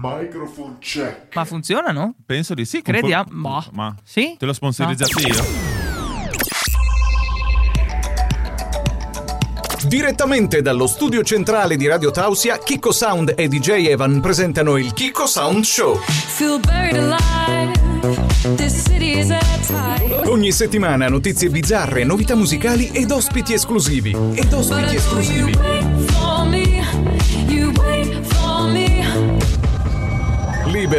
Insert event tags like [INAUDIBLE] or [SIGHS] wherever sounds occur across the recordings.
Microphone check. Ma funzionano? Penso di sì. Crediamo. Ma, Ma. ma Sì? te l'ho sponsorizzato io? Direttamente dallo studio centrale di Radio Tausia, Kiko Sound e DJ Evan presentano il Kiko Sound Show. Ogni settimana notizie bizzarre, novità musicali ed ospiti esclusivi. Ed ospiti esclusivi.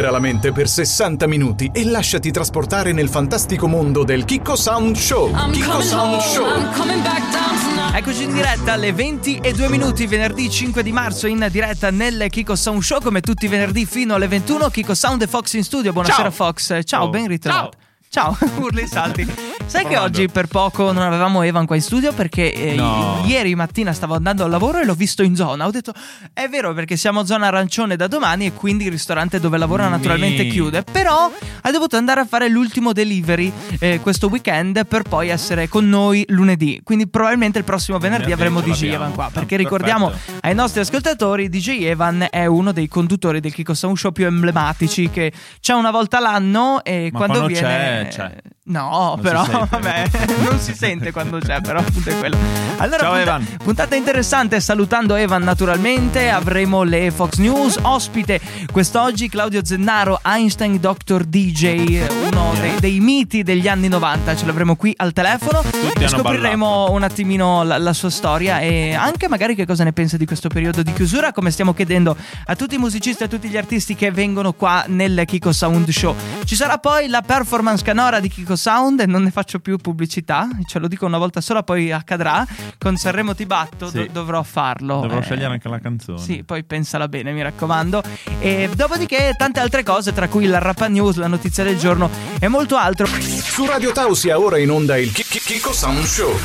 Libera la mente per 60 minuti e lasciati trasportare nel fantastico mondo del Kiko Sound Show. I'm Kiko Sound home. Show. I'm coming back down tonight. Eccoci in diretta alle 20 e 2 minuti, venerdì 5 di marzo, in diretta nel Kiko Sound Show, come tutti i venerdì fino alle 21. Kiko Sound e Fox in studio. Buonasera, Ciao. Fox. Ciao, Oh. ben ritrovato. Ciao, [LAUGHS] urli e salti. Sai che oggi per poco non avevamo Evan qua in studio perché eh, No. i- ieri mattina stavo andando al lavoro e l'ho visto in zona. Ho detto, è vero perché siamo zona arancione da domani e quindi il ristorante dove lavora naturalmente Ni. chiude. Però ha dovuto andare a fare l'ultimo delivery eh, questo weekend per poi essere con noi lunedì. Quindi probabilmente il prossimo venerdì avremo DJ. Evan qua. Perché Ah, ricordiamo perfetto. ai nostri ascoltatori, DJ Evan è uno dei conduttori del Kiko Sound Show più emblematici che c'è una volta l'anno e Ma quando, quando viene... c'è, c'è. No, Non però vabbè, [LAUGHS] non si sente quando c'è, però appunto è quello. Allora, Ciao, punta- Evan. puntata interessante, salutando Evan naturalmente, avremo le Fox News, ospite quest'oggi Claudio Zennaro, Einstein Dr. DJ, uno dei, dei miti degli anni 90, ce l'avremo qui al telefono Tutti e hanno scopriremo un attimino la, la sua storia e anche magari che cosa ne pensa di questo periodo di chiusura, come stiamo chiedendo a tutti i musicisti e a tutti gli artisti che vengono qua nel Kiko Sound Show. Ci sarà poi la performance canora di Kiko Sound e non ne faccio più pubblicità, ce lo dico una volta sola, poi accadrà. Con Sanremo Ti batto Sì. do- dovrò farlo. Dovrò Eh, scegliere anche la canzone. Sì, poi pensala bene, mi raccomando. E dopodiché tante altre cose, tra cui la Rappa News, la notizia del giorno e molto altro. Su Radio Tausia ora in onda il Ki- Ki- Kiko Sound Show.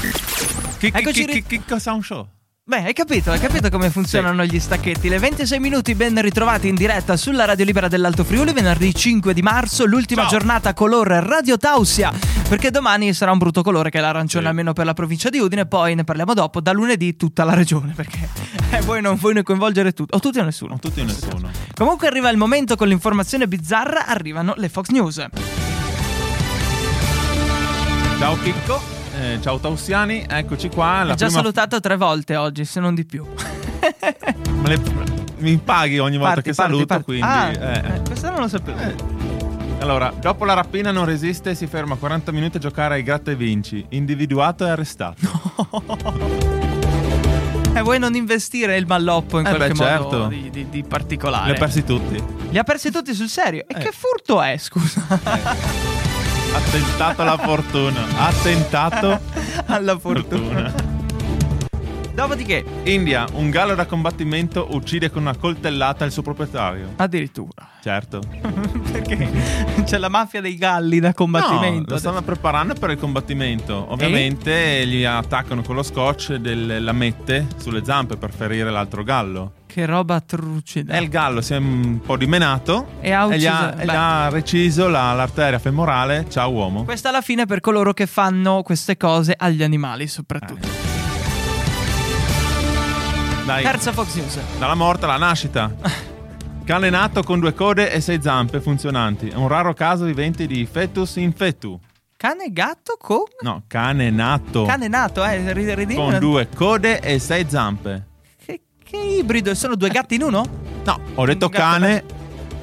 Cosa un show? Beh, hai capito, hai capito come funzionano gli stacchetti. Le 26 minuti ben ritrovati in diretta sulla Radio Libera dell'Alto Friuli, venerdì 5 di marzo, l'ultima Ciao. giornata color Radio Tausia, perché domani sarà un brutto colore che è l'arancione Sì. almeno per la provincia di Udine, poi ne parliamo dopo, da lunedì tutta la regione, perché eh, voi non vuoi coinvolgere tutti, o tutti o nessuno. Tutti o nessuno. Comunque arriva il momento con l'informazione bizzarra, arrivano le Fox News. Ciao Chicco, eh, ciao Tausiani, eccoci qua. La Ho già prima- salutato tre volte oggi, se non di più. le- mi paghi ogni volta Parti, che parti, saluto, parti. quindi... Ah, eh. eh, questo non lo sapevo. Allora, dopo la rapina non resiste e si ferma 40 minuti a giocare ai gratta e vinci. Individuato e arrestato. [LAUGHS] E vuoi non investire il malloppo in Eh qualche beh, modo certo. di, di- di particolare? Li ha persi tutti. Li ha persi tutti sul serio. E Eh. che furto è, scusa? Attentato alla fortuna. Attentato Alla fortuna. fortuna. Dopodiché, India, un gallo da combattimento uccide con una coltellata il suo proprietario. addirittura. Certo. [LAUGHS] Perché c'è la mafia dei galli da No, combattimento. lo stanno preparando per il combattimento. Ovviamente gli attaccano con lo scotch delle lamette sulle zampe per ferire l'altro gallo. Che roba trucida. E il gallo si è un po' dimenato E ha gli ha, ucciso- e gli ha reciso la- l'arteria femorale. Ciao uomo. Questa alla fine per coloro che fanno queste cose agli animali, soprattutto. Eh. Dai, Terza Fox News. dalla morte alla nascita. [LAUGHS] Cane nato con due code e sei zampe funzionanti. È un raro caso vivente di fetus in fetu. Cane gatto con. No, cane nato Cane nato, eh. rid- ridimmi con due code e sei zampe. Che, ibrido? Sono due gatti in uno? No, ho detto Un gatto cane.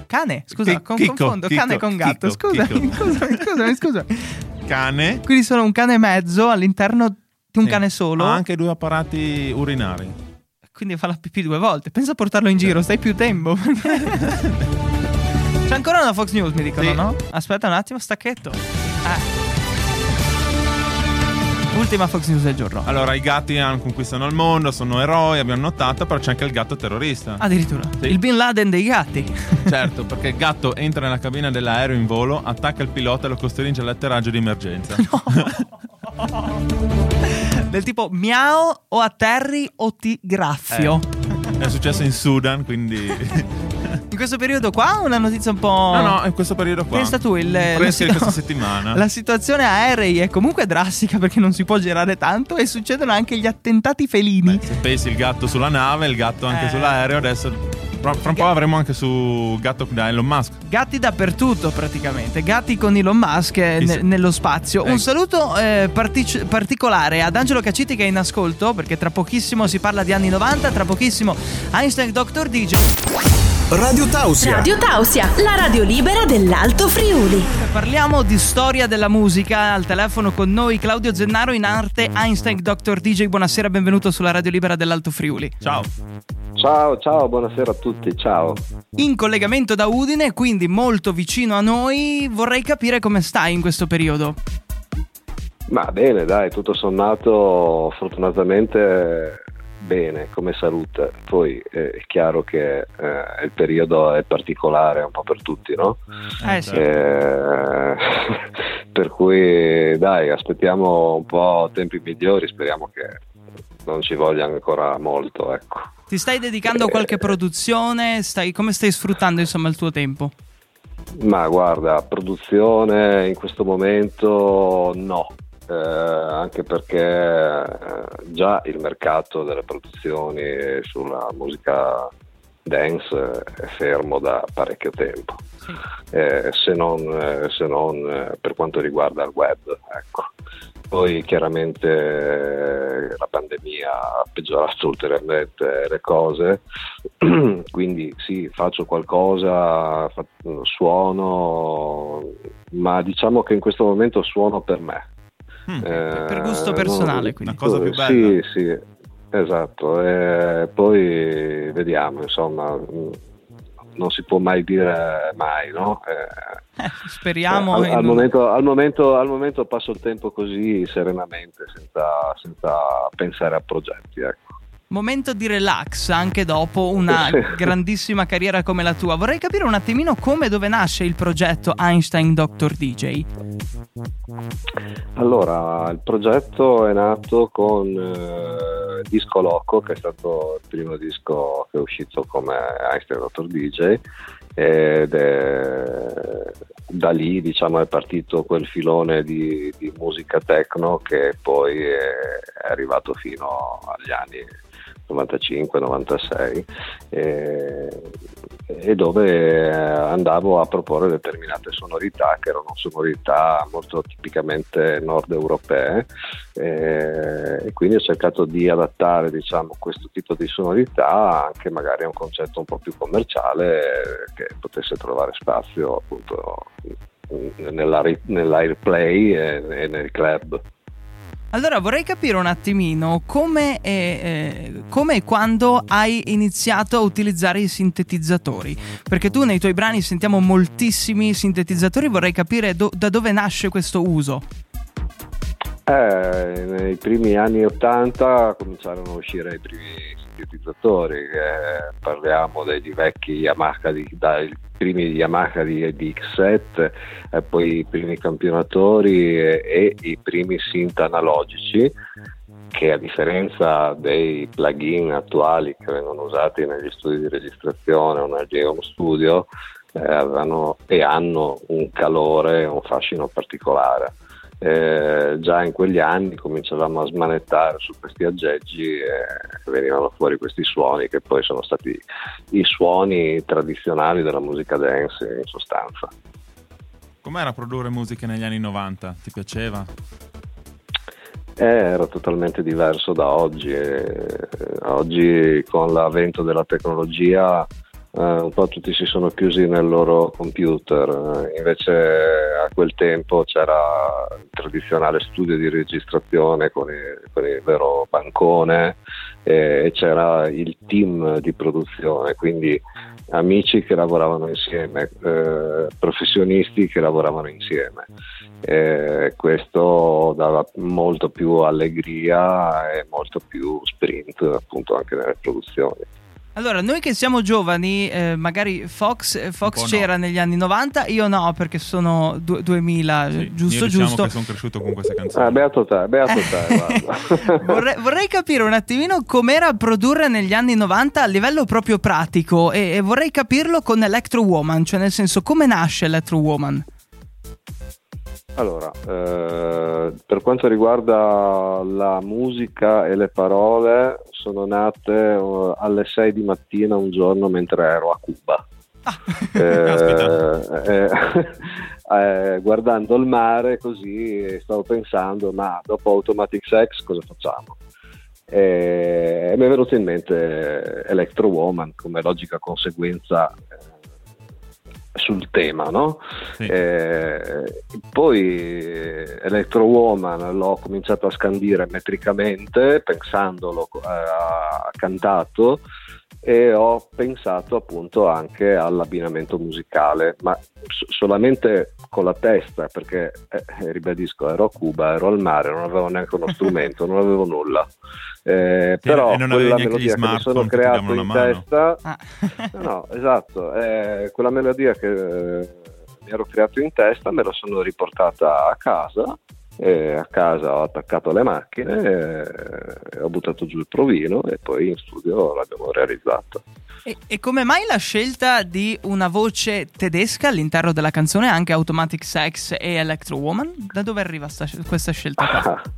Cane? Scusa, Chi- con- confondo Chicco, cane con gatto. Chicco, scusami, scusami, scusami, scusami. Cane. Quindi sono un cane e mezzo all'interno di un Sì. cane solo. Ha anche due apparati urinari. Quindi fa la pipì due volte. Pensa a portarlo in giro, stai più tempo. [LAUGHS] C'è ancora una Fox News, mi dicono, Sì. no? Aspetta un attimo, stacchetto. Ah. Ultima Fox News del giorno. Allora, i gatti conquistano il mondo, sono eroi, abbiamo notato, però c'è anche il gatto terrorista. Addirittura. Sì. Il Bin Laden dei gatti. [LAUGHS] Certo, perché il gatto entra nella cabina dell'aereo in volo, attacca il pilota e lo costringe all'atterraggio di emergenza. [LAUGHS] Del tipo miau o atterri o ti graffio. È successo in Sudan, quindi... [LAUGHS] In questo periodo qua una notizia un po'... No, no, in questo periodo qua. Pensa tu, il, la- di questa settimana. [LAUGHS] La situazione aerei è comunque drastica perché non si può girare tanto e succedono anche gli attentati felini. Se pensi il gatto sulla nave, il gatto anche Eh. sull'aereo, adesso Fra un po' avremo anche su Gatto da Elon Musk. Gatti dappertutto praticamente, gatti con Elon Musk eh, ne- nello spazio. Un Ecco. saluto eh, partic- particolare ad Angelo Caciti che è in ascolto perché tra pochissimo si parla di anni 90, tra pochissimo Einstein Dr. DJ. Radio Tausia. Radio Tausia, la radio libera dell'Alto Friuli. Parliamo di storia della musica, al telefono con noi Claudio Zennaro in arte Einstein Dr. DJ. Buonasera, benvenuto sulla Radio Libera dell'Alto Friuli. Ciao. Ciao, ciao, buonasera a tutti, ciao. In collegamento da Udine, quindi molto vicino a noi, vorrei capire come stai in questo periodo. Ma bene, dai, tutto sommato, fortunatamente bene come salute. Poi eh, è chiaro che eh, il periodo è particolare un po' per tutti, no? Eh sì. Eh, [LAUGHS] per cui dai, aspettiamo un po' tempi migliori, speriamo che non ci voglia ancora molto, ecco. Ti stai dedicando a qualche produzione? Stai- come stai sfruttando insomma il tuo tempo? Ma guarda, produzione in questo momento no, Eh, anche perché eh, già il mercato delle produzioni sulla musica dance è fermo da parecchio tempo, Eh, se non, eh, se non, eh, per quanto riguarda il web. Ecco. Poi chiaramente eh, la pandemia ha peggiorato ulteriormente le cose, [CLEARS THROAT] quindi sì, faccio qualcosa, suono, ma diciamo che in questo momento suono per me. Mm. Eh, per gusto personale, no, quindi. Una cosa più Sì, bella. sì, esatto. E poi vediamo, insomma, mh, non si può mai dire mai, no? Eh, Eh, speriamo. al, in- al momento, al, momento, al momento passo il tempo così serenamente, senza, senza pensare a progetti. Ecco. Momento di relax anche dopo una [LAUGHS] grandissima carriera come la tua. Vorrei capire un attimino come e dove nasce il progetto Einstein Dr. DJ. Allora, il progetto è nato con eh, Disco Loco, che è stato il primo disco che è uscito come Einstein Dr. DJ ed è da lì diciamo è partito quel filone di, di musica techno che poi è, è arrivato fino agli anni 95-96 e, e dove eh, andavo a proporre determinate sonorità che erano sonorità molto tipicamente nord europee e, e quindi ho cercato di adattare diciamo, questo tipo di sonorità anche magari a un concetto un po' più commerciale eh, che potesse trovare spazio appunto nella, nell'airplay e, e nel club. Allora vorrei capire un attimino come e, eh, e quando hai iniziato a utilizzare i sintetizzatori. Perché tu nei tuoi brani sentiamo moltissimi sintetizzatori, vorrei capire do- da dove nasce questo uso. Eh, nei primi anni 80 cominciarono a uscire i primi sintetizzatori, eh, parliamo dei vecchi Yamaha, di, dai primi Yamaha di, di X7, e poi i primi campionatori e, e i primi synth analogici che a differenza dei plugin attuali che vengono usati negli studi di registrazione o negli home studio eh, avevano e hanno un calore un fascino particolare. Eh, già in quegli anni cominciavamo a smanettare su questi aggeggi e venivano fuori questi suoni che poi sono stati i suoni tradizionali della musica dance in sostanza. Com'era produrre musica negli anni 90? Ti piaceva? Eh, era totalmente diverso da oggi. eh, oggi con l'avvento della tecnologia eh, un po' tutti si sono chiusi nel loro computer, eh, invece a quel tempo c'era il tradizionale studio di registrazione con il, con il vero bancone eh, e c'era il team di produzione, quindi amici che lavoravano insieme, eh, professionisti che lavoravano insieme. Eh, questo dava molto più allegria e molto più sprint appunto anche nelle produzioni. Allora, noi che siamo giovani, eh, magari Fox, eh, Fox po' no. c'era negli anni 90, io no perché sono du- 2000, Sì, Eh, giusto io diciamo giusto. che sono cresciuto con queste canzoni. Ah, beato te, beato te, vorrei, vorrei capire un attimino com'era produrre negli anni 90 a livello proprio pratico e, e vorrei capirlo con Electro Woman, cioè nel senso come nasce Electro Woman. Allora, eh, per quanto riguarda la musica e le parole, sono nate eh, alle 6 di mattina un giorno mentre ero a Cuba. [LAUGHS] Caspita. Eh, [LAUGHS] eh, guardando il mare così stavo pensando, ma dopo Automatic Sex cosa facciamo? E mi è venuto in mente Electro Woman come logica conseguenza eh, sul tema, no? Sì. Eh, poi eh, Electro Woman l'ho cominciato a scandire metricamente, pensandolo eh, a cantato e ho pensato appunto anche all'abbinamento musicale, ma so- solamente con la testa, perché eh, ribadisco, ero a Cuba, ero al mare, non avevo neanche uno strumento, non avevo nulla. Eh, però e non quella melodia che mi sono creato in mano. testa Ah. [LAUGHS] No, esatto, eh, quella melodia che eh, mi ero creato in testa me la sono riportata a casa e a casa ho attaccato le macchine, e ho buttato giù il provino e poi in studio l'abbiamo realizzato. E, e come mai la scelta di una voce tedesca all'interno della canzone, anche Automatic Sex e Electro Woman? Da dove arriva sta- questa scelta qua? [LAUGHS]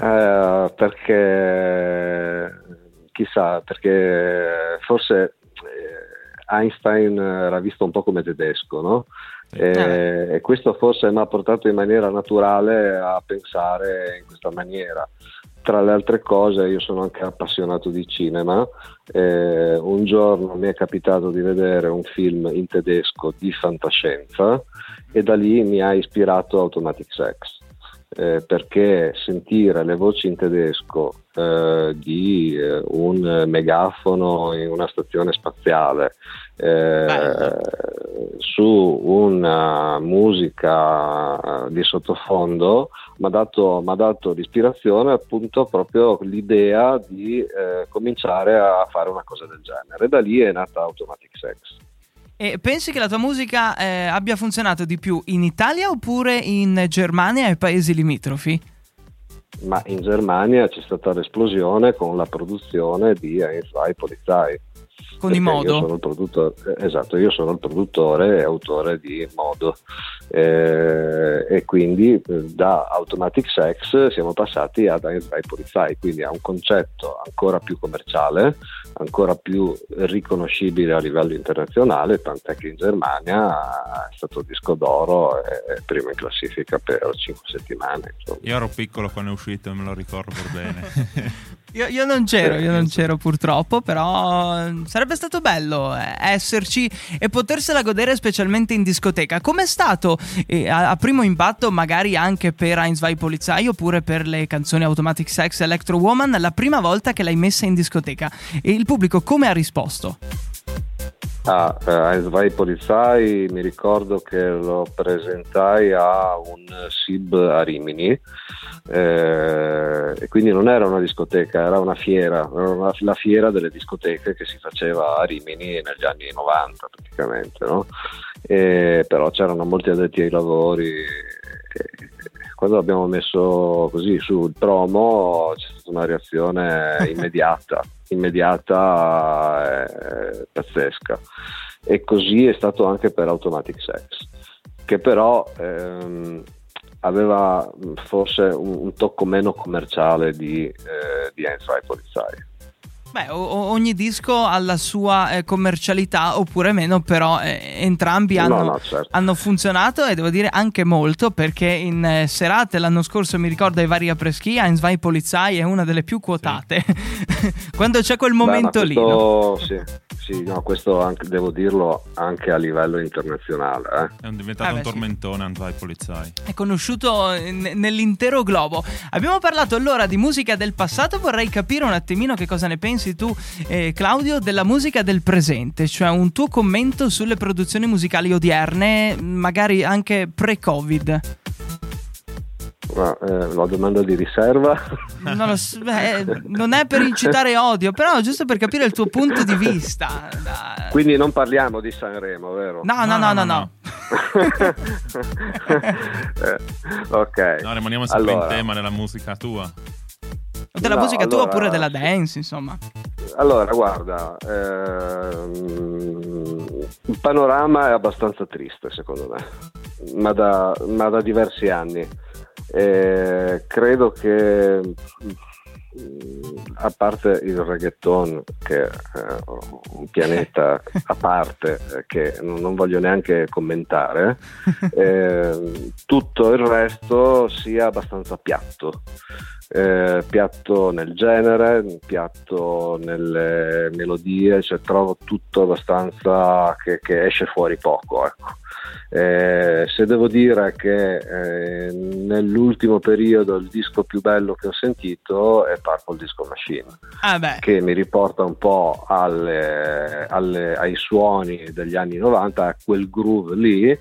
Eh, perché chissà, perché forse eh, Einstein era visto un po' come tedesco, no? E, e questo forse mi ha portato in maniera naturale a pensare in questa maniera. Tra le altre cose, io sono anche appassionato di cinema. eh, un giorno mi è capitato di vedere un film in tedesco di fantascienza e da lì mi ha ispirato Automatic Sex. eh, perché sentire le voci in tedesco eh, di eh, un megafono in una stazione spaziale eh. Su una musica di sottofondo mi ha dato, dato l'ispirazione appunto proprio l'idea di eh, cominciare a fare una cosa del genere da lì è nata Automatic Sex E pensi che la tua musica eh, abbia funzionato di più in Italia oppure in Germania e paesi limitrofi? ma in Germania c'è stata l'esplosione con la produzione di Zwei Polizei. Con i modo? Io sono il produttore, eh, esatto, io sono il produttore e autore di Modo Eh, e quindi eh, da Automatic Sex siamo passati ad Zwei Polizei, quindi a un concetto ancora più commerciale, ancora più riconoscibile a livello internazionale, tant'è che in Germania è stato disco d'oro e primo in classifica per 5 settimane. insomma. Io ero piccolo quando è uscito e me lo ricordo per bene. [LAUGHS] Io, io non c'ero, io non c'ero purtroppo, però eh, sarebbe stato bello eh, esserci e potersela godere specialmente in discoteca. Com'è stato eh, a, a primo impatto, magari anche per Heinz Zwei Polizei oppure per le canzoni Automatic Sex Electro Woman, la prima volta che l'hai messa in discoteca? E il pubblico come ha risposto? Ah, eh, Polizei mi ricordo che lo presentai a un SIB a Rimini eh, e quindi non era una discoteca, era una fiera, era una- la fiera delle discoteche che si faceva a Rimini negli anni 90 praticamente, no? E, però c'erano molti addetti ai lavori. e- quando abbiamo messo così sul promo c'è stata una reazione [LAUGHS] immediata, immediata e pazzesca. E così è stato anche per Automatic Sex, che però ehm, aveva mh, forse un, un tocco meno commerciale di, eh, di Zwei Polizei. Beh, o- ogni disco ha la sua eh, commercialità oppure meno, però eh, entrambi No, hanno, no, certo. hanno funzionato e devo dire anche molto perché in eh, serate l'anno scorso mi ricordo ai vari Preschi, Heinz Zwei Polizei è una delle più quotate. [LAUGHS] Quando c'è quel Beh, ma momento lì. no? questo, sì, sì, no, questo anche- devo dirlo anche a livello internazionale. eh. È diventato Eh beh, un sì. tormentone Anzai Polizai. È conosciuto n- nell'intero globo. Abbiamo parlato allora di musica del passato, vorrei capire un attimino che cosa ne pensi tu, eh, Claudio, della musica del presente, cioè un tuo commento sulle produzioni musicali odierne, magari anche pre-Covid. Ma, eh, la domanda di riserva. [LAUGHS] Non, lo so, beh, non è per incitare odio, però giusto per capire il tuo punto di vista. Da- [LAUGHS] Quindi non parliamo di Sanremo, vero? No, no, no, no, no. [LAUGHS] Eh, ok. No, rimaniamo sempre Allora. in tema della musica tua. Della No, musica tua allora- oppure della dance, insomma. Allora, guarda, ehm, il panorama è abbastanza triste secondo me. ma da, ma da diversi anni. Eh, credo che mm, a parte il reggaeton che è un pianeta [LAUGHS] a parte eh, che non non voglio neanche commentare [LAUGHS] eh, tutto il resto sia abbastanza piatto. Eh, piatto nel genere piatto nelle melodie cioè trovo tutto abbastanza che, che esce fuori poco ecco eh, se devo dire che eh, nell'ultimo periodo il disco più bello che ho sentito è Purple Disco Machine, Ah che mi riporta un po' alle- alle- ai suoni degli anni 90, a quel groove lì.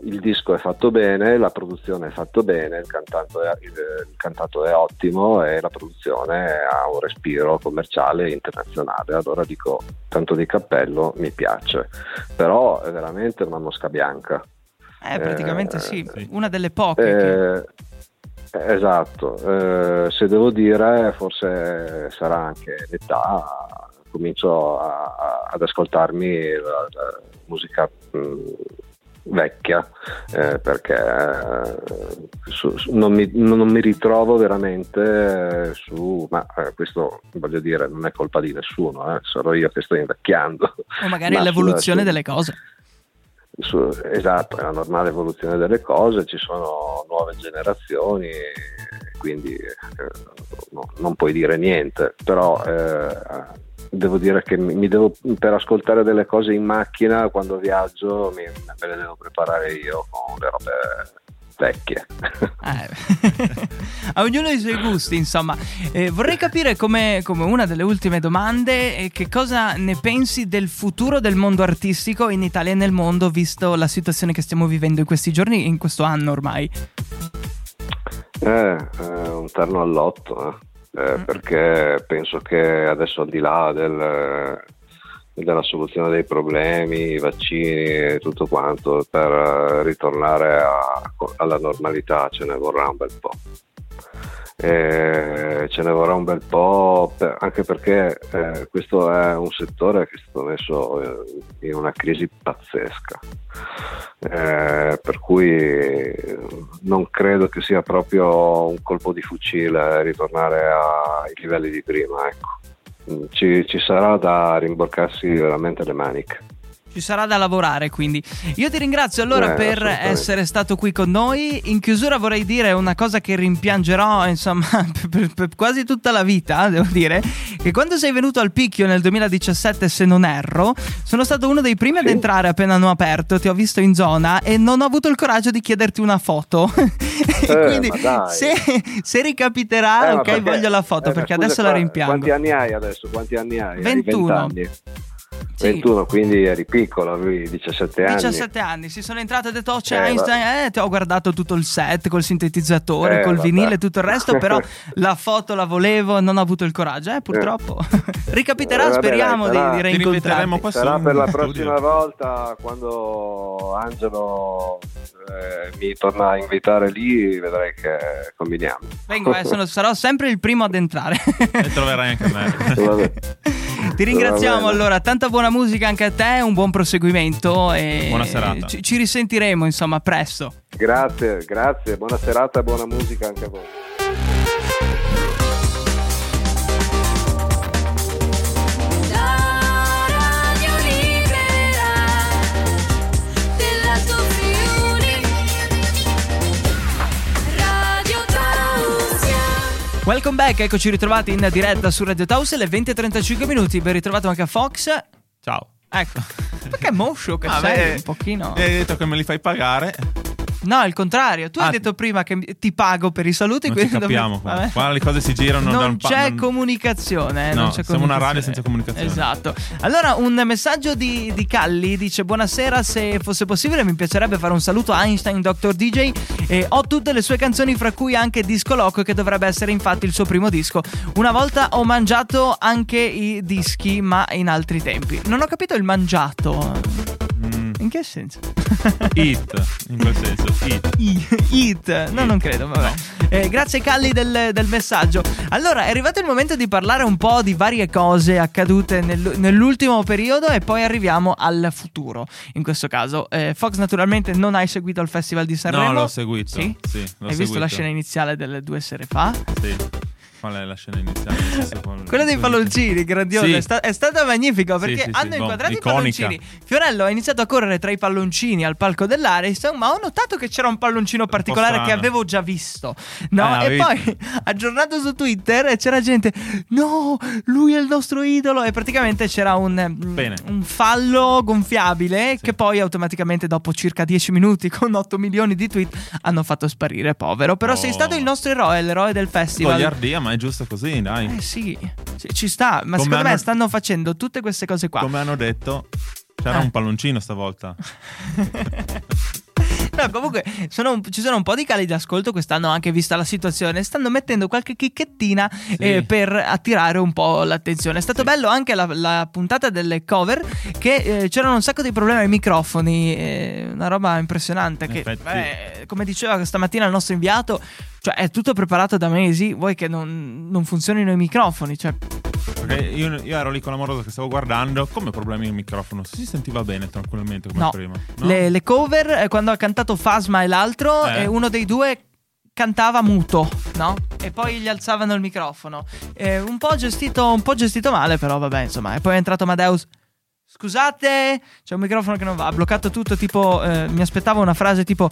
Il disco è fatto bene, la produzione è fatta bene, il è, il, il cantato è ottimo e la produzione ha un respiro commerciale internazionale. Allora dico, tanto di cappello, mi piace. Però è veramente una mosca bianca. eh, praticamente eh, sì, sì. una delle poche. che- Eh, esatto, eh, se devo dire forse sarà anche l'età, comincio a- a- ad ascoltarmi la, la musica mh, vecchia eh, perché eh, su- su- non, mi, non mi ritrovo veramente eh, su, ma eh, questo voglio dire non è colpa di nessuno, eh, sarò io che sto invecchiando. o magari ma l'evoluzione sulla- delle cose. su- esatto, è la normale evoluzione delle cose, ci sono nuove generazioni, quindi eh, no- non puoi dire niente, però devo dire che devo, per ascoltare delle cose in macchina quando viaggio mi- me le devo preparare io con le robe vecchie. Eh, [LAUGHS] a ognuno i suoi gusti, insomma. Eh, vorrei capire come, come una delle ultime domande eh, che cosa ne pensi del futuro del mondo artistico in Italia e nel mondo, visto la situazione che stiamo vivendo in questi giorni, in questo anno ormai. Eh, eh, un terno all'otto, eh. Perché penso che adesso al di là del- della soluzione dei problemi, i vaccini e tutto quanto, per ritornare a- alla normalità ce ne vorrà un bel po'. Eh, ce ne vorrà un bel po' per- anche perché eh, questo è un settore che è stato messo eh, in una crisi pazzesca eh, per cui non credo che sia proprio un colpo di fucile ritornare ai livelli di prima ecco. Mm, ci, ci sarà da rimborcarsi veramente le maniche Ci sarà da lavorare, quindi. Io ti ringrazio allora Eh, per essere stato qui con noi. In chiusura vorrei dire una cosa che rimpiangerò, insomma, [LAUGHS] per, per quasi tutta la vita, devo dire, che quando sei venuto al picchio nel 2017, se non erro, sono stato uno dei primi ad Sì. entrare appena hanno aperto, ti ho visto in zona e non ho avuto il coraggio di chiederti una foto. [LAUGHS] Eh, quindi se, se ricapiterà, Eh, ok, perché- voglio la foto eh, perché scusa, adesso la rimpiango. Quanti anni hai adesso? Quanti anni hai? Hai 21. 20 anni? Sì. 21, quindi eri piccolo, avevi 17 anni. 17 anni, si sono entrato e ho detto oh, c'è Eh, Einstein, eh, ti ho guardato tutto il set col sintetizzatore, Eh, col vabbè. vinile e tutto il resto, però [LAUGHS] la foto la volevo, non ho avuto il coraggio, eh, purtroppo. [LAUGHS] Ricapiterà, Eh, vabbè, speriamo dai, sarà- di, di reincontrarti. qua Sarà per la prossima studio. volta quando Angelo eh, mi torna a invitare lì, vedrai che combiniamo. Vengo, eh, sono- sarò sempre il primo ad entrare. E troverai anche me. [LAUGHS] Ti ringraziamo allora, tanta buona musica anche a te, un buon proseguimento e Buona serata. Ci, ci risentiremo insomma presto. Grazie, grazie, buona serata e buona musica anche a voi. Welcome back, eccoci ritrovati in diretta su Radio Taus, le 20.35 minuti, ben ritrovato anche a Fox. Ciao. Ecco, perché moscio che Ah, sei beh, un pochino... Hai detto che me li fai pagare. No, il contrario. Tu hai Ah. detto prima che ti pago per i saluti. Non ci capiamo qua. Vabbè. Qua le cose si girano Non un pa- c'è non- comunicazione. eh, No, non c'è siamo una comunicazione. radio senza comunicazione. Esatto. Allora, un messaggio di, di Calli dice: Buonasera, se fosse possibile, mi piacerebbe fare un saluto a Einstein Dr. DJ. E ho tutte le sue canzoni, fra cui anche Disco Loco, che dovrebbe essere infatti il suo primo disco. Una volta ho mangiato anche i dischi, ma in altri tempi. Non ho capito il mangiato. In che senso? It, in quel senso. It. I- It, no, non credo, vabbè. Eh, grazie Calli del, del messaggio. Allora, è arrivato il momento di parlare un po' di varie cose accadute nel- nell'ultimo periodo e poi arriviamo al futuro. In questo caso, Eh, Fox naturalmente non hai seguito il Festival di Sanremo. No, l'ho seguito. Sì? Sì, l'ho hai visto seguito. la scena iniziale delle due sere fa? Sì. Qual è la scena iniziale? [LAUGHS] Quella dei palloncini, grandiosa, Sì. è, sta- è stata magnifica perché Sì, sì, hanno boh, inquadrato iconica. i palloncini. Fiorello ha iniziato a correre tra i palloncini al palco dell'Ariston, ma ho notato che c'era un palloncino particolare che strano. avevo già visto. No? Ah, e poi aggiornato su Twitter c'era gente, no, lui è il nostro idolo. E praticamente c'era un, mm, un fallo gonfiabile che poi automaticamente dopo circa 10 minuti [LAUGHS] con 8 milioni di tweet hanno fatto sparire, povero. Però Oh. sei stato il nostro eroe, l'eroe del festival. Goliardia, ma è giusto così, dai. Eh sì, sì, ci sta, ma Come secondo me hanno- stanno facendo tutte queste cose qua. Come hanno detto, c'era Eh. un palloncino stavolta. [LAUGHS] No, comunque sono ci sono un po' di cali di ascolto quest'anno anche vista la situazione. Stanno mettendo qualche chicchettina eh, per attirare un po' l'attenzione. È stato bello anche la, la puntata delle cover che eh, c'erano un sacco di problemi ai microfoni. eh, una roba impressionante. Che, beh, come diceva stamattina il nostro inviato, cioè è tutto preparato da mesi. Vuoi che non, non funzionino i microfoni? Cioè, Perché io, io ero lì con l'amoroso che stavo guardando, come problemi il microfono? Si sentiva bene tranquillamente come No, prima. No? Le, le cover, eh, quando ha cantato Fasma e l'altro, Eh. eh, uno dei due cantava muto, no? E poi gli alzavano il microfono. Eh, un, po gestito, un po' gestito male, però vabbè, insomma. E poi è entrato Amadeus. Scusate, c'è un microfono che non va. Ha bloccato tutto, tipo, eh, mi aspettavo una frase tipo...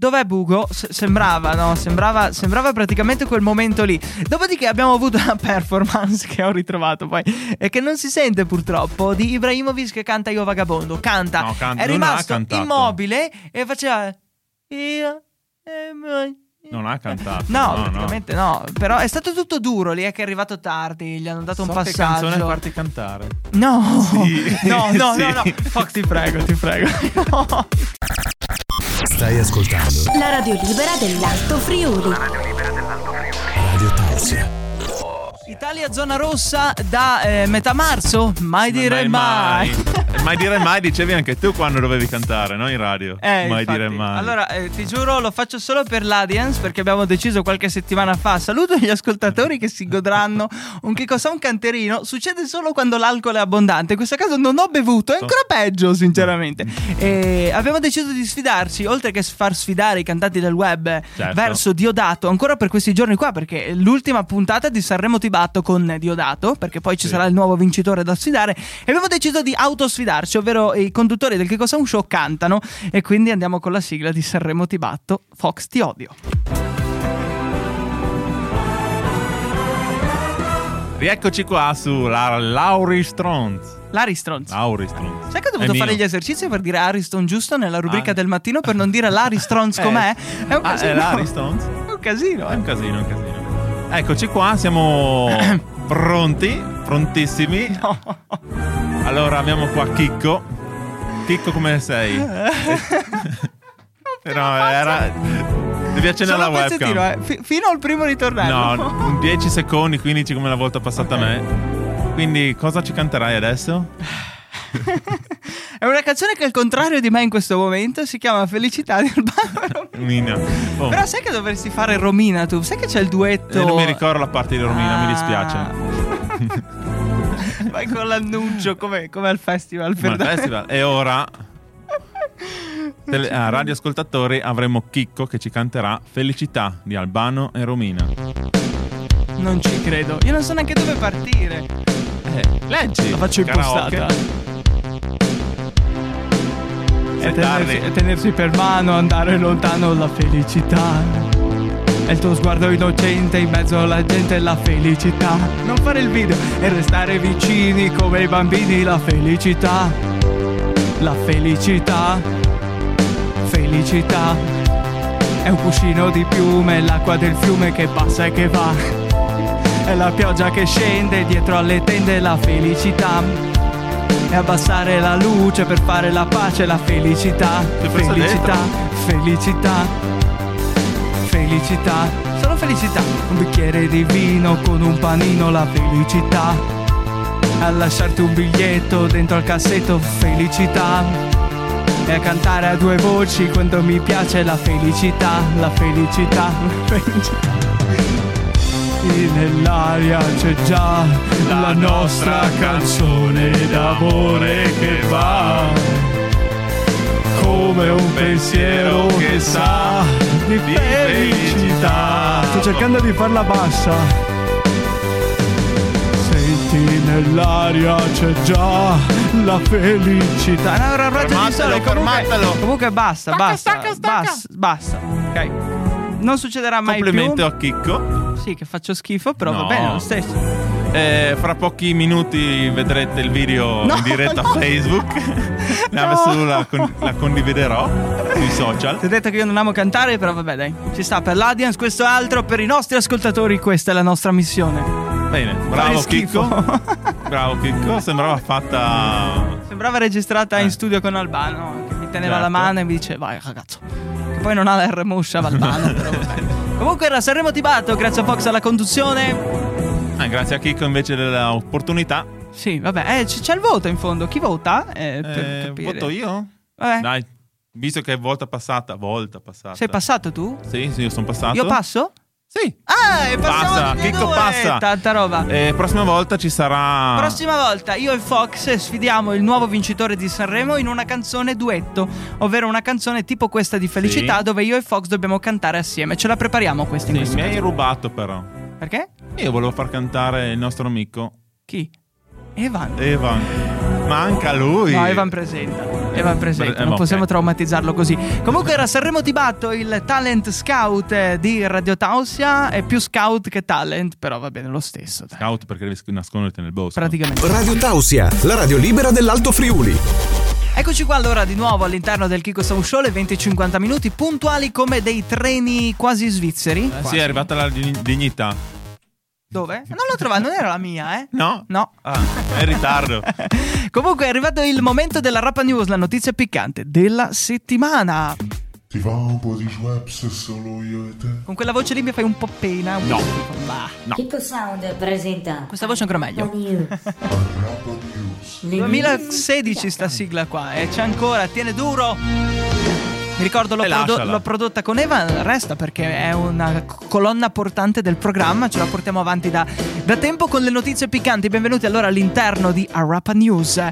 Dov'è Bugo? S- sembrava, no? Sembrava, sembrava praticamente quel momento lì. Dopodiché abbiamo avuto una [LAUGHS] performance che ho ritrovato poi e che non si sente purtroppo di Ibrahimovic che canta Io Vagabondo. Canta, No, can- è rimasto immobile e faceva Io. Non ha cantato. No, no, praticamente no. Però è stato tutto duro lì, è che è arrivato tardi, gli hanno dato So un che canzone passaggio. farti cantare. No, Sì, [LAUGHS] no, no, sì. no, no. [LAUGHS] Fox, ti prego, ti prego. No. Stai ascoltando La radio libera dell'Alto Friuli. Radio Tausia. Italia zona rossa da eh, metà marzo? Mai dire mai. [LAUGHS] mai dire mai dicevi anche tu quando dovevi cantare, no? In radio. Eh, mai infatti. dire mai. Allora, eh, ti giuro, lo faccio solo per l'audience perché abbiamo deciso qualche settimana fa. Saluto gli ascoltatori che si godranno un che cosa un canterino. Succede solo quando l'alcol è abbondante. In questo caso non ho bevuto, è ancora peggio, sinceramente. E abbiamo deciso di sfidarci, oltre che far sfidare i cantanti del web eh, Certo. verso Diodato, ancora per questi giorni qua, perché l'ultima puntata di Sanremo Tibatto con Diodato, perché poi ci Sì. sarà il nuovo vincitore da sfidare. E abbiamo deciso di autosfidarci, ovvero i conduttori del Che cosa un show cantano. E quindi andiamo con la sigla di Sanremo Tibatto. Fox ti odio. Rieccoci qua su la Lauri Stronz. L'Aristronz. Lauri Stronz. Sai che ho È dovuto fare mio. gli esercizi per dire Ariston giusto nella rubrica Ah. del mattino per non dire l'Aristronz [LAUGHS] Eh. com'è? È un Ah, casino. è Lauri Stronz? È un casino, È eh. un casino, è un casino. Eccoci qua, siamo [CLEARS THROAT] pronti, prontissimi. No. Allora abbiamo qua Chicco. Chicco come sei? [LAUGHS] Però era... Devi accendere Solo la webcam. eh. Fi- fino al primo ritornello. No, [LAUGHS] 10 secondi, 15 come la volta passata a me. Quindi cosa ci canterai adesso? [SIGHS] [LAUGHS] È una canzone che al contrario di me in questo momento si chiama Felicità di Urbano Romina. Mina. Oh, Però sai che dovresti fare Romina tu? Sai che c'è il duetto? eh, non mi ricordo la parte di Romina, mi Ah. dispiace. [LAUGHS] Vai con l'annuncio come, come al festival. Per- festival. E ora, tele- ah, radioascoltatori, avremo Chicco che ci canterà Felicità di Albano e Romina. Non ci credo. Io non so neanche dove partire. Eh, leggi. La faccio Karaoke. E tenersi, tenersi per mano, andare lontano la felicità. E il tuo sguardo innocente in mezzo alla gente la felicità. Non fare il video e restare vicini come i bambini la felicità. La felicità. Felicità. È un cuscino di piume, l'acqua del fiume che passa e che va. È la pioggia che scende dietro alle tende la felicità. E abbassare la luce per fare la pace, la felicità. Felicità, felicità, felicità. Solo felicità. Un bicchiere di vino con un panino, la felicità. A lasciarti un biglietto dentro al cassetto, felicità. e a cantare a due voci quando mi piace la felicità, la felicità, [LAUGHS] la felicità. E nell'aria c'è già la nostra canzone d'amore che va come un pensiero che sa di felicità. Sto cercando di farla bassa. Senti nell'aria c'è già la felicità. No, era un raggio di Fermatelo, sole, comunque- fermatelo. Comunque basta, basta, basta, basta. Ok. Non succederà mai Complimento più. a Chicco. Sì, che faccio schifo, però va bene lo stesso. Eh, fra pochi minuti vedrete il video No, in diretta no. a Facebook. [LAUGHS] No. Adesso la, con- la condividerò sui social. Ti ho detto che io non amo cantare, però vabbè, dai. Ci sta per l'audience, questo è altro. Per i nostri ascoltatori, questa è la nostra missione. Bene, bravo schifo. Chicco. [LAUGHS] Bravo Chicco, sembrava fatta. Sembrava registrata in Eh. studio con Albano, che mi teneva Certo. la mano e mi dice, vai ragazzo. Che poi non ha la R moscia Albano, però vabbè. [LAUGHS] Comunque era Sanremo Tibato, grazie a Fox alla conduzione. Eh, grazie a Chicco invece dell'opportunità. Sì, vabbè, eh, c- c'è il voto in fondo. Chi vota? Eh, Eh, voto io? Vabbè. Dai, visto che è volta passata, volta passata. Sei passato tu? Sì, sì, io sono passato. Io passo? Sì. Ah, e Passa, e Chicco passa. Tanta roba. Eh, prossima volta ci sarà. Prossima volta io e Fox sfidiamo il nuovo vincitore di Sanremo in una canzone duetto, ovvero una canzone tipo questa di Felicità Sì. dove io e Fox dobbiamo cantare assieme. Ce la prepariamo questa in Sì, questo mi hai caso. rubato però. Perché? Io volevo far cantare il nostro amico Chi? Evan. Evan. Manca lui. No, Evan presenta. Evan presenta, eh, non ok. possiamo traumatizzarlo così. Comunque era Sanremo Tibatto, il talent scout eh, di Radio Tausia. È più scout che talent, però va bene lo stesso. dai. Scout perché devi nasconderti nel bosco. Praticamente. Radio Tausia, la radio libera dell'Alto Friuli. Eccoci qua allora di nuovo all'interno del Kiko Sound Show, le 20-50 minuti, puntuali come dei treni quasi svizzeri. Eh, sì, è arrivata la dign- dignità. Dove? Non l'ho trovata, non era la mia, eh? No? No. Ah, è in ritardo. [LAUGHS] Comunque è arrivato il momento della Rapa News, la notizia piccante della settimana. Ti va un po' di Schweppes solo io e te? Con quella voce lì mi fai un po' pena. un No. po'. Bah. Kiko Sound presenta Questa voce è ancora meglio. Rapa News. Le 2016 sta sigla qua e c'è ancora, tiene duro. Mi ricordo l'ho, prodo- l'ho prodotta con Eva, resta perché è una colonna portante del programma, ce la portiamo avanti da, da tempo con le notizie piccanti. Benvenuti allora all'interno di Arapa News.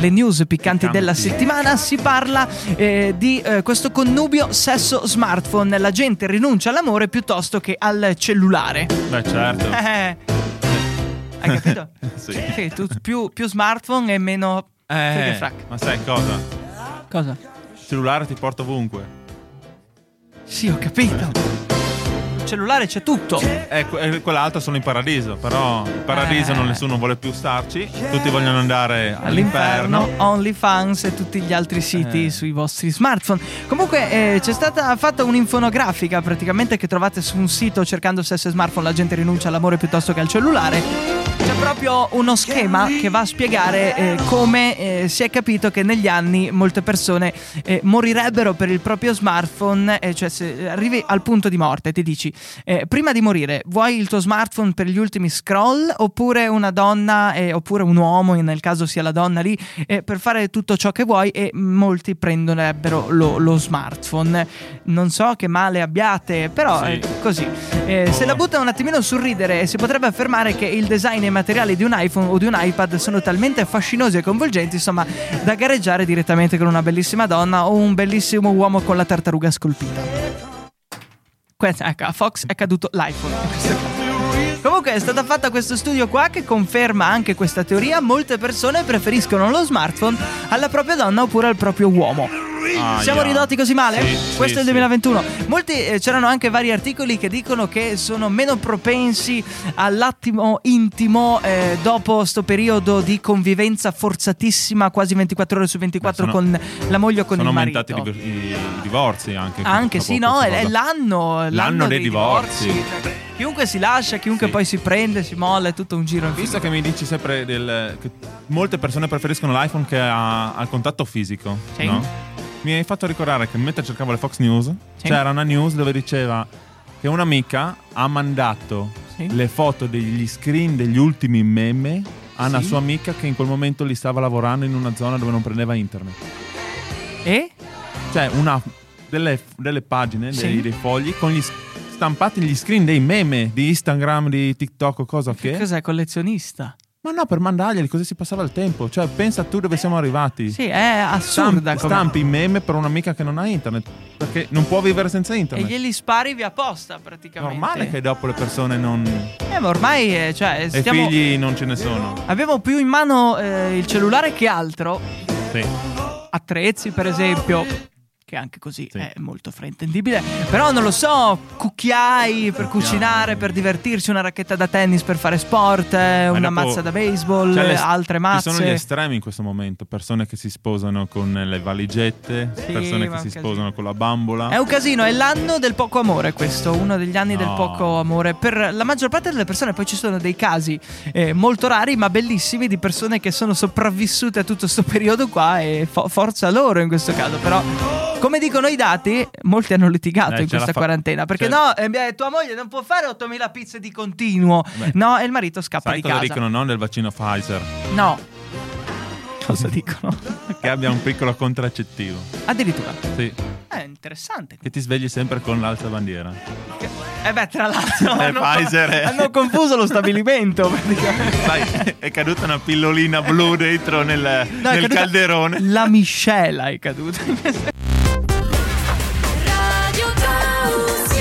Le news piccanti della settimana si parla eh, di eh, questo connubio sesso smartphone. La gente rinuncia all'amore piuttosto che al cellulare. Beh, certo. [LAUGHS] Eh, Hai capito? [LAUGHS] Sì. tu più, più smartphone e meno. Eh, ma sai cosa? Cosa? Cellulare ti porta ovunque. Sì, ho capito. Il cellulare c'è tutto. Eh, que- eh, quell'altro sono in paradiso, però il paradiso Eh. non nessuno vuole più starci, tutti vogliono andare All'inferno, all'inferno. OnlyFans e tutti gli altri siti Eh. sui vostri smartphone. Comunque eh, c'è stata fatta un'infonografica praticamente che trovate su un sito cercando sesso e smartphone la gente rinuncia all'amore piuttosto che al cellulare. Proprio uno schema che va a spiegare eh, come eh, si è capito che negli anni molte persone eh, morirebbero per il proprio smartphone, eh, cioè se arrivi al punto di morte ti dici eh, prima di morire vuoi il tuo smartphone per gli ultimi scroll oppure una donna eh, oppure un uomo, nel caso sia la donna lì, per fare tutto ciò che vuoi e molti prenderebbero lo, lo smartphone. Non so che male abbiate, però Sì. è così. Eh, Se la butta un attimino sul ridere, si potrebbe affermare che il design e i materiali di un iPhone o di un iPad sono talmente affascinosi e coinvolgenti, insomma, da gareggiare direttamente con una bellissima donna o un bellissimo uomo con la tartaruga scolpita. Questo, ecco, a Fox è caduto l'iPhone. Comunque è stata fatta questo studio qua che conferma anche questa teoria. Molte persone preferiscono lo smartphone alla propria donna oppure al proprio uomo. Ah, Siamo yeah. ridotti così male? Sì, Questo sì, è il sì. 2021. Molti eh, c'erano anche vari articoli che dicono che sono meno propensi all'attimo intimo eh, dopo sto periodo di convivenza forzatissima, quasi 24 ore su 24 Beh, sono- con la moglie o con Sono il marito. aumentati i, i- divorzi anche. Anche sì, no, è, è cosa. l'anno, L'anno dei divorzi. cioè, chiunque si lascia, chiunque Sì. poi si prende, si molla, è tutto un giro. Visto che mi dici sempre del, che molte persone preferiscono l'iPhone che ha, al contatto fisico, Sì. no? Mi hai fatto ricordare che mentre cercavo le Fox News Sì. c'era una news dove diceva che un'amica ha mandato Sì. le foto degli screen degli ultimi meme a una sua amica che in quel momento li stava lavorando in una zona dove non prendeva internet. E? Cioè, una, delle, delle pagine, dei, dei fogli con gli stampati gli screen dei meme di Instagram, di TikTok o cosa Che che. cos'è collezionista? Ma no, per mandarglieli così si passava il tempo. Cioè, pensa tu dove siamo arrivati. Sì, è assurda Stamp- come... stampi meme per un'amica che non ha internet. Perché non può vivere senza E internet. glieli spari via posta praticamente. Normale che dopo le persone non. Eh, ma ormai, eh, cioè, E stiamo... figli non ce ne sono. Abbiamo più in mano eh, il cellulare che altro. Sì. Attrezzi, per esempio. Che anche così Sì. è molto fraintendibile. Però non lo so, cucchiai per cucinare, per divertirsi, una racchetta da tennis per fare sport, eh, Ma una dopo- mazza da baseball, Cioè, le- altre mazze. Ci sono gli estremi in questo momento. Persone che si sposano con le valigette, Sì, persone che si casino. sposano con la bambola. È un casino, è l'anno del poco amore questo, uno degli anni del No. poco amore per la maggior parte delle persone, poi ci sono dei casi eh, molto rari ma bellissimi di persone che sono sopravvissute a tutto questo periodo qua e fo- forza loro in questo caso, però come dicono i dati, molti hanno litigato Eh, in questa fa- quarantena, perché no, eh, tua moglie non può fare 8000 pizze di continuo, Beh. no, e il marito scappa Sai di cosa casa. dicono no del vaccino Pfizer? No. Cosa dicono? [LAUGHS] Che abbia un piccolo contraccettivo. Addirittura. Sì. È interessante. Che ti svegli sempre con l'alza bandiera. Eh beh, tra l'altro [LAUGHS] Eh, hanno, Pfizer è- hanno confuso lo stabilimento. [LAUGHS] Sai, è caduta una pillolina blu dentro nel, No, nel calderone. La miscela è caduta.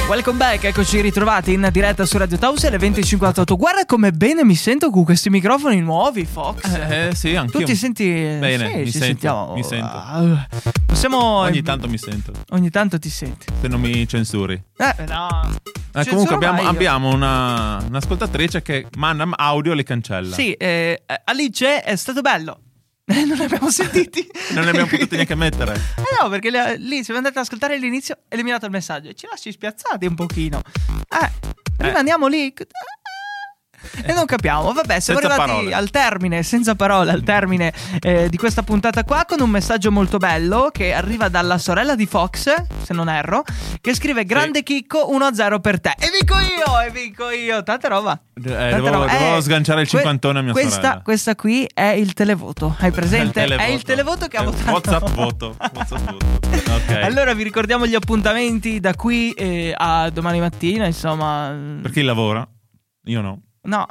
Welcome back, eccoci ritrovati in diretta su Radio Tausia alle 20.58. Guarda come bene mi sento con questi microfoni nuovi, Fox. Eh, sì, tu anch'io. ti senti Bene, Sì, mi sento, sentiamo. mi sento. Ah, Possiamo Ogni tanto mi sento. ogni tanto ti senti. Se non mi censuri. Eh, no. Eh, comunque abbiamo, abbiamo una, un'ascoltatrice che manda audio e le cancella. Sì, eh, Alice è stato bello. Eh, non li abbiamo sentiti. [LAUGHS] Non ne abbiamo potuti neanche mettere. Eh no, perché le- lì siamo andati ad ascoltare l'inizio e eliminato il messaggio. Ci lasci spiazzati un pochino. Eh, rimaniamo lì. E non capiamo, vabbè, siamo Senza arrivati parole. al termine, senza parole, al termine eh, di questa puntata qua con un messaggio molto bello che arriva dalla sorella di Fox, se non erro, che scrive Grande Chicco 1-0 per te. E vinco io, e vinco io, tanta roba. Eh, Tanta devo, roba. devo Eh, sganciare il cinquantone a mia questa, sorella. Questa qui è il televoto, hai [LAUGHS] presente? È il televoto che ha votato. WhatsApp voto. [LAUGHS] WhatsApp voto. Ok. Allora vi ricordiamo gli appuntamenti da qui eh, a domani mattina, insomma. Per chi lavora? Io no. No,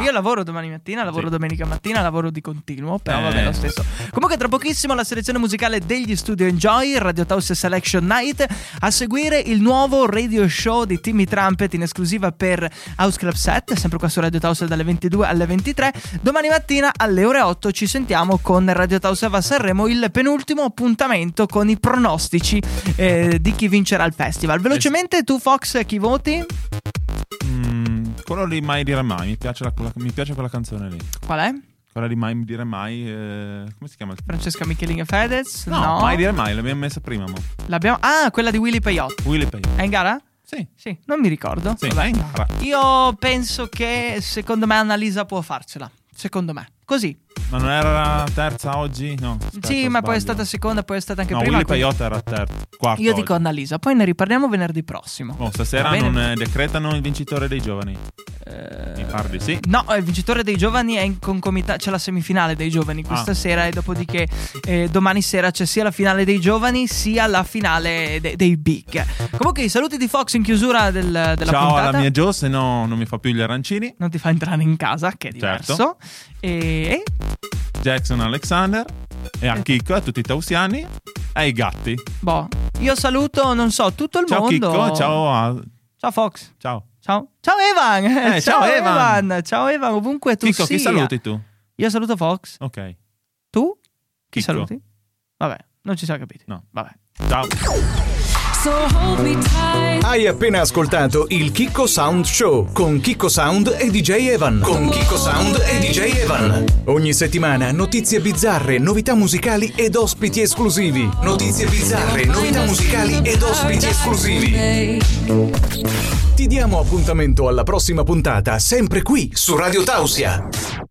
io lavoro domani mattina, lavoro Sì. domenica mattina, lavoro di continuo, però Eh. vabbè lo stesso. Comunque tra pochissimo la selezione musicale degli Studio Enjoy, Radio Tausia Selection Night, a seguire il nuovo radio show di Timmy Trumpet in esclusiva per House Club 7, sempre qua su Radio Tausia dalle 22 alle 23. Domani mattina alle ore 8 ci sentiamo con Radio va a Sanremo, il penultimo appuntamento con i pronostici eh, di chi vincerà il festival. Velocemente tu Fox chi voti? Quello di mai dire mai. Mi piace, la- quella, mi piace quella canzone lì. Qual è? Quella di mai dire mai. eh, come si chiama? Francesca Michelin e Fedez? No, mai dire mai. L'abbiamo messa prima. Mo. L'abbiamo... Ah, quella di Willy Peyote. Willy Pay. È in gara? Sì. Sì, non mi ricordo. Sì, Vabbè. è in gara. Io penso che secondo me Annalisa può farcela. Secondo me. Così. Ma non era la terza oggi? No. aspetta, sì, ma poi è sbaglio. stata seconda, poi è stata anche No, prima. Willy Peyote era terza. Quarta. Io dico oggi. Annalisa, poi ne riparliamo venerdì prossimo. Oh, stasera non eh, decretano il vincitore dei giovani. Mi pare di sì. No, il vincitore dei giovani è in concomitanza. C'è la semifinale dei giovani questa Ah. sera. E dopodiché eh, domani sera c'è sia la finale dei giovani sia la finale de- dei big. Comunque, i saluti di Fox in chiusura del- della Ciao puntata. alla mia Joe, se no non mi fa più gli arancini. Non ti fa entrare in casa, che è Certo. diverso. E. Jackson Alexander. E a Chicco, a tutti i tausiani. E ai gatti. Boh, io saluto, non so, tutto il Ciao mondo. Chicco, ciao a... Ciao Fox. Ciao. Ciao. Ciao Evan. Eh, ciao, [LAUGHS] Evan. Ciao Evan, ovunque tu Chicco, sia. chi saluti tu? Io saluto Fox. Ok. Tu? Chi Chicco. saluti? Vabbè, non ci siamo capiti. No. Vabbè. Ciao. Hai appena ascoltato il Kiko Sound Show con Kiko Sound e DJ Evan. Con Kiko Sound e DJ Evan. Ogni settimana notizie bizzarre, novità musicali ed ospiti esclusivi. Notizie bizzarre, novità musicali ed ospiti esclusivi. Ti diamo appuntamento alla prossima puntata, sempre qui su Radio Tausia.